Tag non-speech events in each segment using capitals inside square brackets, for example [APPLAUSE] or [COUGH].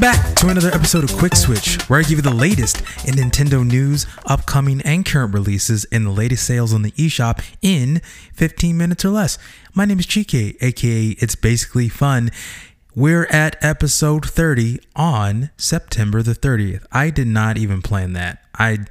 back to another episode of Quick Switch, where I give you the latest in Nintendo news, upcoming and current releases, and the latest sales on the eShop in 15 minutes or less. My name is Chike, aka It's Basically Fun. We're at episode 30 on September the 30th. I did not even plan that. I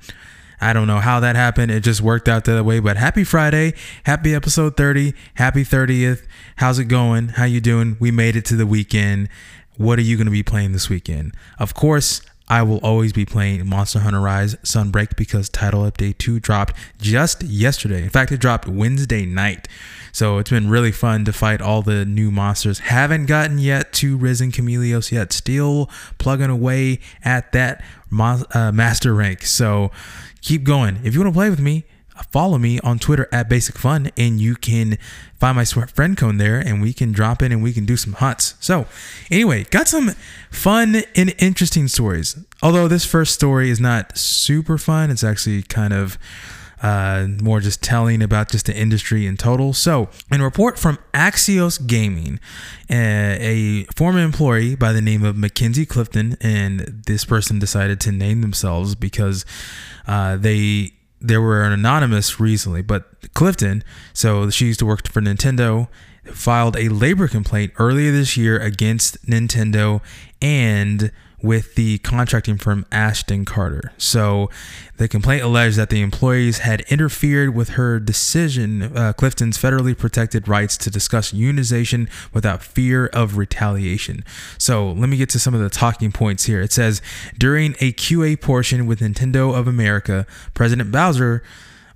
I don't know how that happened. It just worked out that way. But happy Friday, happy episode 30, happy 30th. How's it going? How you doing? We made it to the weekend. What are you going to be playing this weekend? Of course, I will always be playing Monster Hunter Rise Sunbreak because Title Update 2 dropped just yesterday. In fact, it dropped Wednesday night. So it's been really fun to fight all the new monsters. Haven't gotten yet to Risen Chameleos yet. Still plugging away at that uh, master rank. So keep going. If you want to play with me, follow me on Twitter at Basic Fun, and you can find my friend cone there, and we can drop in and we can do some hunts. So, anyway, got some fun and interesting stories. Although this first story is not super fun, it's actually kind of uh, more just telling about just the industry in total. So, in a report from Axios Gaming, a, uh, a former employee by the name of Mackenzie Clifton, and this person decided to name themselves because uh, they there were an anonymous recently, but Clifton, so she used to work for Nintendo, filed a labor complaint earlier this year against Nintendo and with the contracting firm Ashton Carter. So the complaint alleged that the employees had interfered with her decision, uh, Clifton's federally protected rights to discuss unionization without fear of retaliation. So let me get to some of the talking points here. It says during a QA portion with Nintendo of America, President Bowser,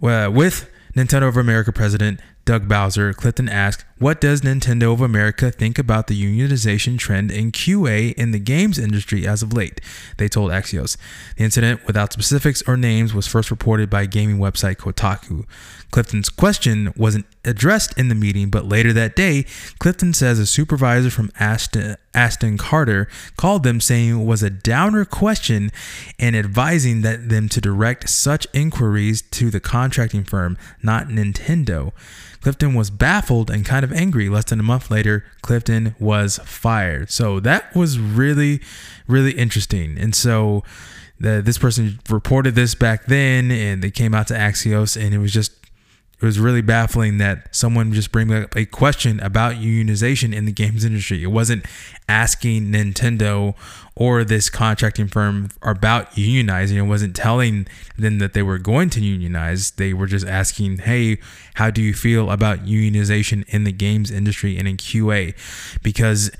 uh, with Nintendo of America President Doug Bowser, Clifton asked, What does Nintendo of America think about the unionization trend in QA in the games industry as of late? They told Axios. The incident, without specifics or names, was first reported by gaming website Kotaku. Clifton's question wasn't addressed in the meeting, but later that day, Clifton says a supervisor from Aston, Ashton Carter called them saying it was a downer question and advising that them to direct such inquiries to the contracting firm, not Nintendo. Clifton was baffled and kind of angry. Less than a month later, Clifton was fired. So that was really, really interesting. And so the, this person reported this back then, and they came out to Axios, and it was just it was really baffling that someone just bring up a question about unionization in the games [LAUGHS] industry. It wasn't asking Nintendo or this contracting firm about unionizing. It wasn't telling them that they were going to unionize. They were just asking, hey, how do you feel about unionization in the games industry and in QA? Because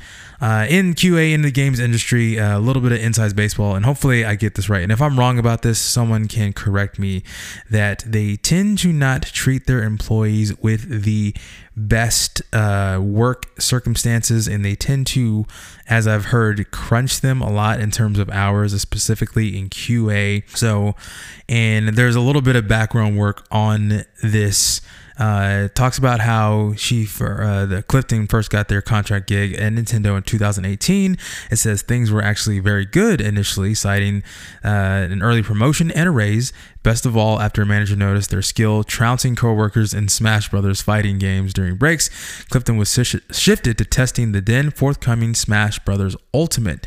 uh, in QA in the games industry, uh, a little bit of inside baseball, and hopefully I get this right. And if I'm wrong about this, someone can correct me. That they tend to not treat their employees with the best uh, work circumstances, and they tend to, as I've heard, crunch them a lot in terms of hours, specifically in QA. So, and there's a little bit of background work on this uh, talks about how she for uh, the Clifton first got their contract gig at Nintendo in 2018. It says things were actually very good initially, citing uh, an early promotion and a raise. Best of all, after a manager noticed their skill trouncing coworkers in Smash Brothers fighting games during breaks, Clifton was shifted to testing the then forthcoming Smash Brothers Ultimate.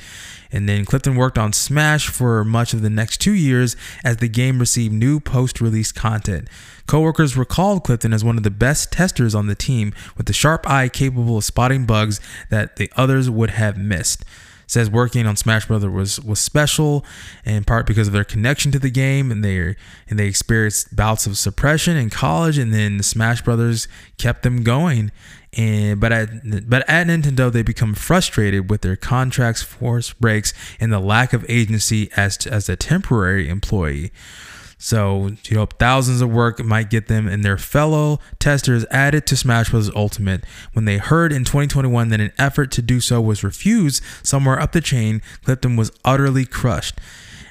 And then Clifton worked on Smash for much of the next two years as the game received new post release content. Coworkers recalled Clifton as one of the best testers on the team with a sharp eye capable of spotting bugs that the others would have missed. Says working on Smash Brothers was was special in part because of their connection to the game and they and they experienced bouts of suppression in college and then Smash Brothers kept them going and but at but at Nintendo they become frustrated with their contracts force breaks and the lack of agency as as a temporary employee. So, you know, thousands of work might get them and their fellow testers added to Smash Bros. Ultimate. When they heard in 2021 that an effort to do so was refused somewhere up the chain, Clifton was utterly crushed.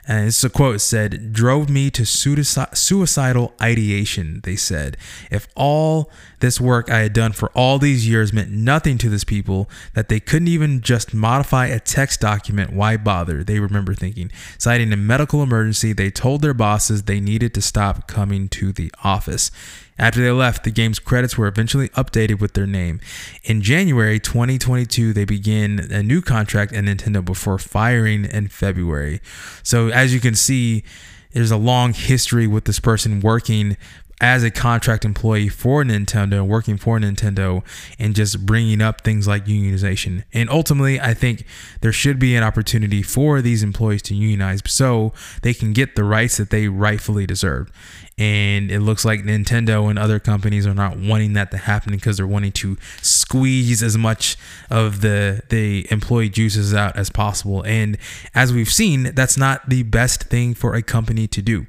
And it's a quote said, drove me to suicidal ideation. They said, if all this work I had done for all these years meant nothing to these people, that they couldn't even just modify a text document, why bother? They remember thinking. Citing a medical emergency, they told their bosses they needed to stop coming to the office. After they left, the game's credits were eventually updated with their name. In January 2022, they began a new contract at Nintendo before firing in February. So, as you can see, there's a long history with this person working as a contract employee for Nintendo, working for Nintendo, and just bringing up things like unionization. And ultimately, I think there should be an opportunity for these employees to unionize so they can get the rights that they rightfully deserve. And it looks like Nintendo and other companies are not wanting that to happen because they're wanting to squeeze as much of the the employee juices out as possible. And as we've seen, that's not the best thing for a company to do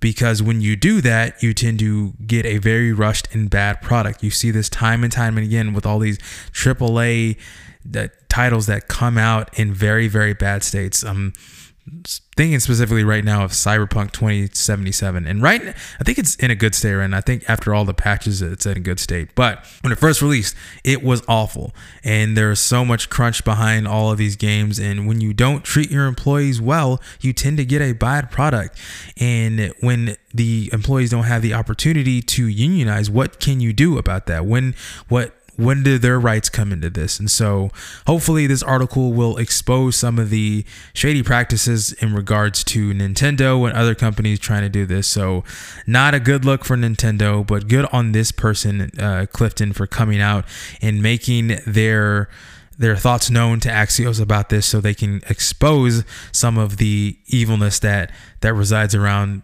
because when you do that, you tend to get a very rushed and bad product. You see this time and time and again with all these AAA that titles that come out in very very bad states. Um, thinking specifically right now of Cyberpunk 2077. And right, I think it's in a good state right now. I think after all the patches, it's in a good state. But when it first released, it was awful. And there's so much crunch behind all of these games. And when you don't treat your employees well, you tend to get a bad product. And when the employees don't have the opportunity to unionize, what can you do about that? When what when did their rights come into this? And so hopefully this article will expose some of the shady practices in regards to Nintendo and other companies trying to do this. So not a good look for Nintendo, but good on this person, uh, Clifton, for coming out and making their their thoughts known to Axios about this so they can expose some of the evilness that that resides around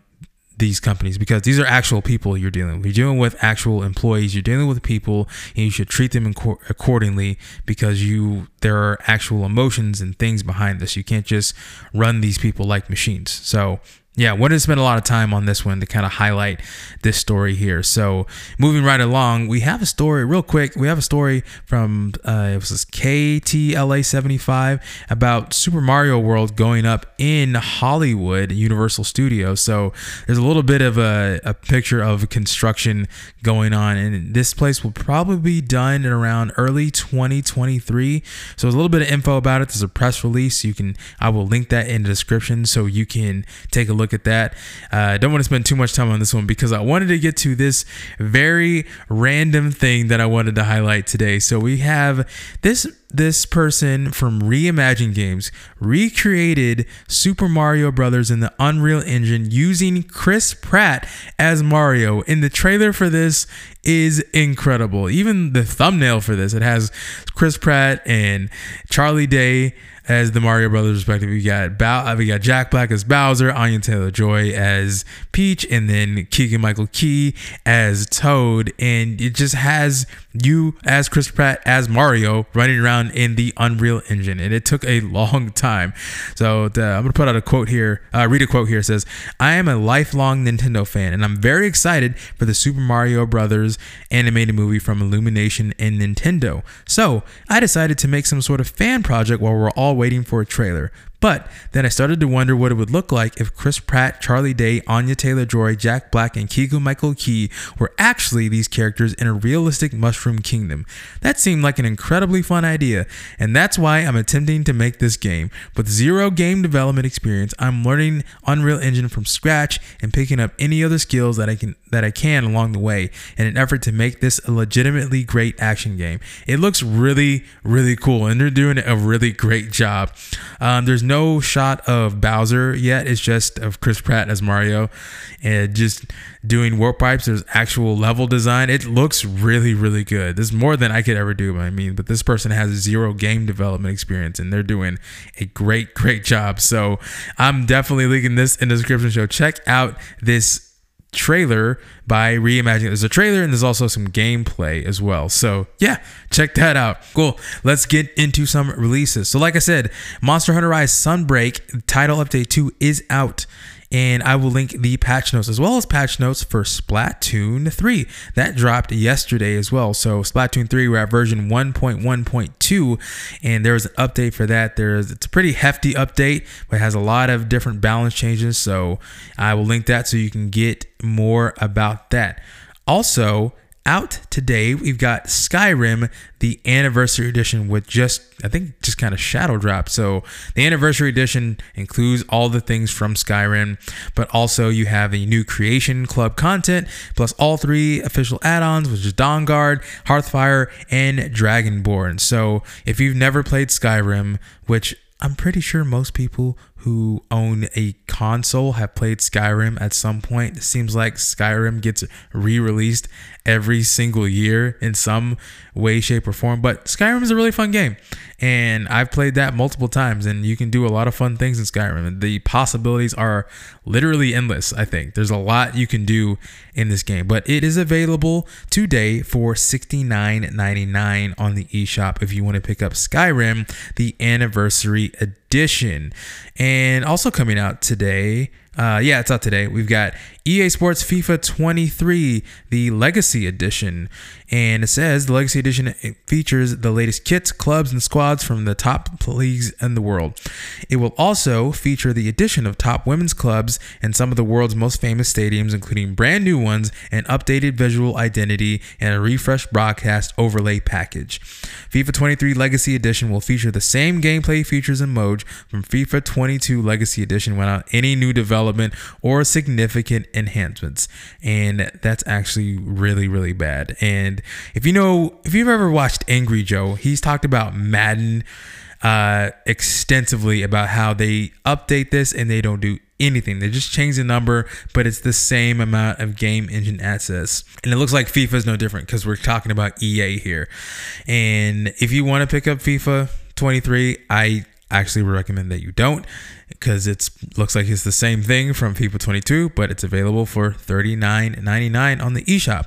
these companies because these are actual people you're dealing with. You're dealing with actual employees. You're dealing with people, and you should treat them accordingly because you there are actual emotions and things behind this. You can't just run these people like machines. So yeah, wanted to spend a lot of time on this one to kind of highlight this story here. So, moving right along, we have a story real quick. We have a story from uh, it was KTLA 75 about Super Mario World going up in Hollywood, Universal Studios. So, there's a little bit of a, a picture of construction going on, and this place will probably be done in around early 2023. So, there's a little bit of info about it. There's a press release. You can I will link that in the description so you can take a look look at that. Uh, I don't want to spend too much time on this one because I wanted to get to this very random thing that I wanted to highlight today. So we have this this person from Reimagine Games recreated Super Mario Brothers in the Unreal Engine using Chris Pratt as Mario. And the trailer for this is incredible. Even the thumbnail for this, it has Chris Pratt and Charlie Day as the Mario Brothers respectively. We got Bow, uh, we got Jack Black as Bowser, Anya Taylor Joy as Peach, and then Keegan Michael Key as Toad. And it just has you as Chris Pratt as Mario running around in the Unreal Engine, and it took a long time. So the, I'm gonna put out a quote here. Uh, read a quote here. It says, "I am a lifelong Nintendo fan, and I'm very excited for the Super Mario Brothers animated movie from Illumination and Nintendo. So I decided to make some sort of fan project while we're all waiting for a trailer. But then I started to wonder what it would look like if Chris Pratt, Charlie Day, Anya Taylor Joy, Jack Black, and Keegan Michael Key were actually these characters in a realistic Mushroom Kingdom. That seemed like an incredibly fun idea, and that's why I'm attempting to make this game. With zero game development experience, I'm learning Unreal Engine from scratch and picking up any other skills that I can that I can along the way in an effort to make this a legitimately great action game. It looks really, really cool, and they're doing a really great job. Um, there's no shot of Bowser yet. It's just of Chris Pratt as Mario, and just doing warp pipes. There's actual level design. It looks really, really good. This is more than I could ever do. I mean, but this person has zero game development experience, and they're doing a great, great job. So I'm definitely linking this in the description. Show check out this trailer by reimagining. There's a trailer and there's also some gameplay as well. So yeah, check that out. Cool. Let's get into some releases. So like I said, Monster Hunter Rise Sunbreak title update 2 is out And I will link the patch notes as well as patch notes for Splatoon 3. That dropped yesterday as well. So Splatoon 3, we're at version 1.1.2, and there's an update for that. There's it's a pretty hefty update, but it has a lot of different balance changes. So I will link that so you can get more about that. Also, out today. We've got Skyrim, the anniversary edition, with just, I think, just kind of shadow drop. So the anniversary edition includes all the things from Skyrim, but also you have a new Creation Club content, plus all three official add ons, which is Dawnguard, Hearthfire, and Dragonborn. So if you've never played Skyrim, which I'm pretty sure most people who own a console have played Skyrim at some point. It seems like Skyrim gets re released every single year in some way, shape, or form. But Skyrim is a really fun game. And I've played that multiple times, and you can do a lot of fun things in Skyrim. The possibilities are literally endless, I think. There's a lot you can do in this game, but it is available today for $69.99 on the eShop if you want to pick up Skyrim, the anniversary edition. And also coming out today, uh, yeah, it's out today. We've got EA Sports FIFA 23, the Legacy Edition. And it says the Legacy Edition features the latest kits, clubs, and squads from the top leagues in the world. It will also feature the addition of top women's clubs and some of the world's most famous stadiums, including brand new ones, an updated visual identity, and a refreshed broadcast overlay package. FIFA 23 Legacy Edition will feature the same gameplay features and modes from FIFA 22 Legacy Edition without any new development or significant enhancements. And that's actually really, really bad. And if you know, if you've ever watched Angry Joe, he's talked about Madden uh, extensively about how they update this and they don't do anything. They just change the number, but it's the same amount of game engine access. And it looks like FIFA is no different because we're talking about EA here. And if you want to pick up FIFA 23, I actually recommend that you don't because it looks like it's the same thing from FIFA 22, but it's available for $39.99 on the eShop.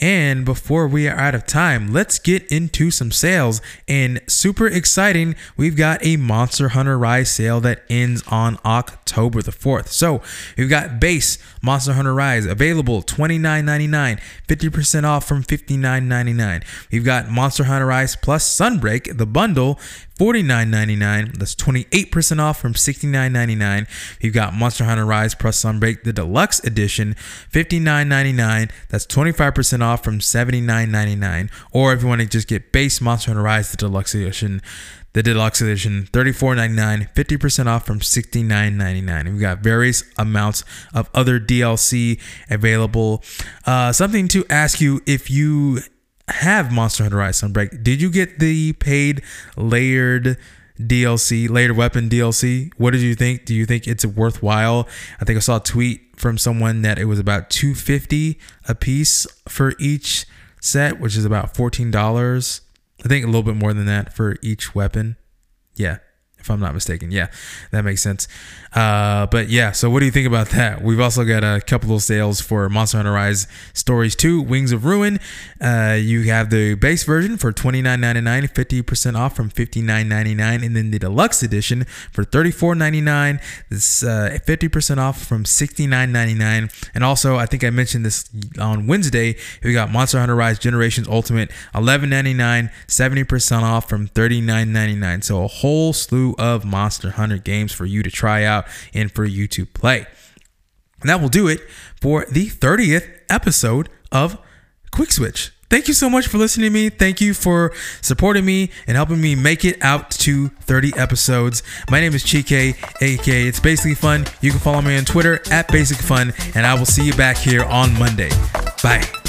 And before we are out of time, let's get into some sales. And super exciting, we've got a Monster Hunter Rise sale that ends on October the 4th. So we've got base Monster Hunter Rise available $29.99, 50% off from $59.99. We've got Monster Hunter Rise plus Sunbreak, the bundle, $49.99. That's 28% off from $69.99. You've got Monster Hunter Rise plus Sunbreak, the deluxe edition, $59.99. That's 25% off from $79.99. Or if you want to just get base Monster Hunter Rise, the deluxe edition, the deluxe edition, $34.99, 50% off from $69.99. We've got various amounts of other DLC available. Uh, something to ask you if you have Monster Hunter Rise Sunbreak, did you get the paid layered DLC, layered weapon DLC? What did you think? Do you think it's worthwhile? I think I saw a tweet from someone that it was about 250 a piece for each set, which is about $14. I think a little bit more than that for each weapon. Yeah, if I'm not mistaken. Yeah, that makes sense. Uh, but yeah, so what do you think about that? We've also got a couple of sales for Monster Hunter Rise Stories 2 Wings of Ruin. Uh, you have the base version for $29.99, 50% off from $59.99, and then the deluxe edition for $34.99. This uh, 50% off from $69.99. And also, I think I mentioned this on Wednesday. We got Monster Hunter Rise Generations Ultimate $11.99, 70% off from $39.99. So a whole of Monster Hunter games for you to try out and for you to play. And that will do it for the 30th episode of Quick Switch. Thank you so much for listening to me. Thank you for supporting me and helping me make it out to 30 episodes. My name is Chike, aka It's Basically Fun. You can follow me on Twitter at Basic Fun, and I will see you back here on Monday. Bye.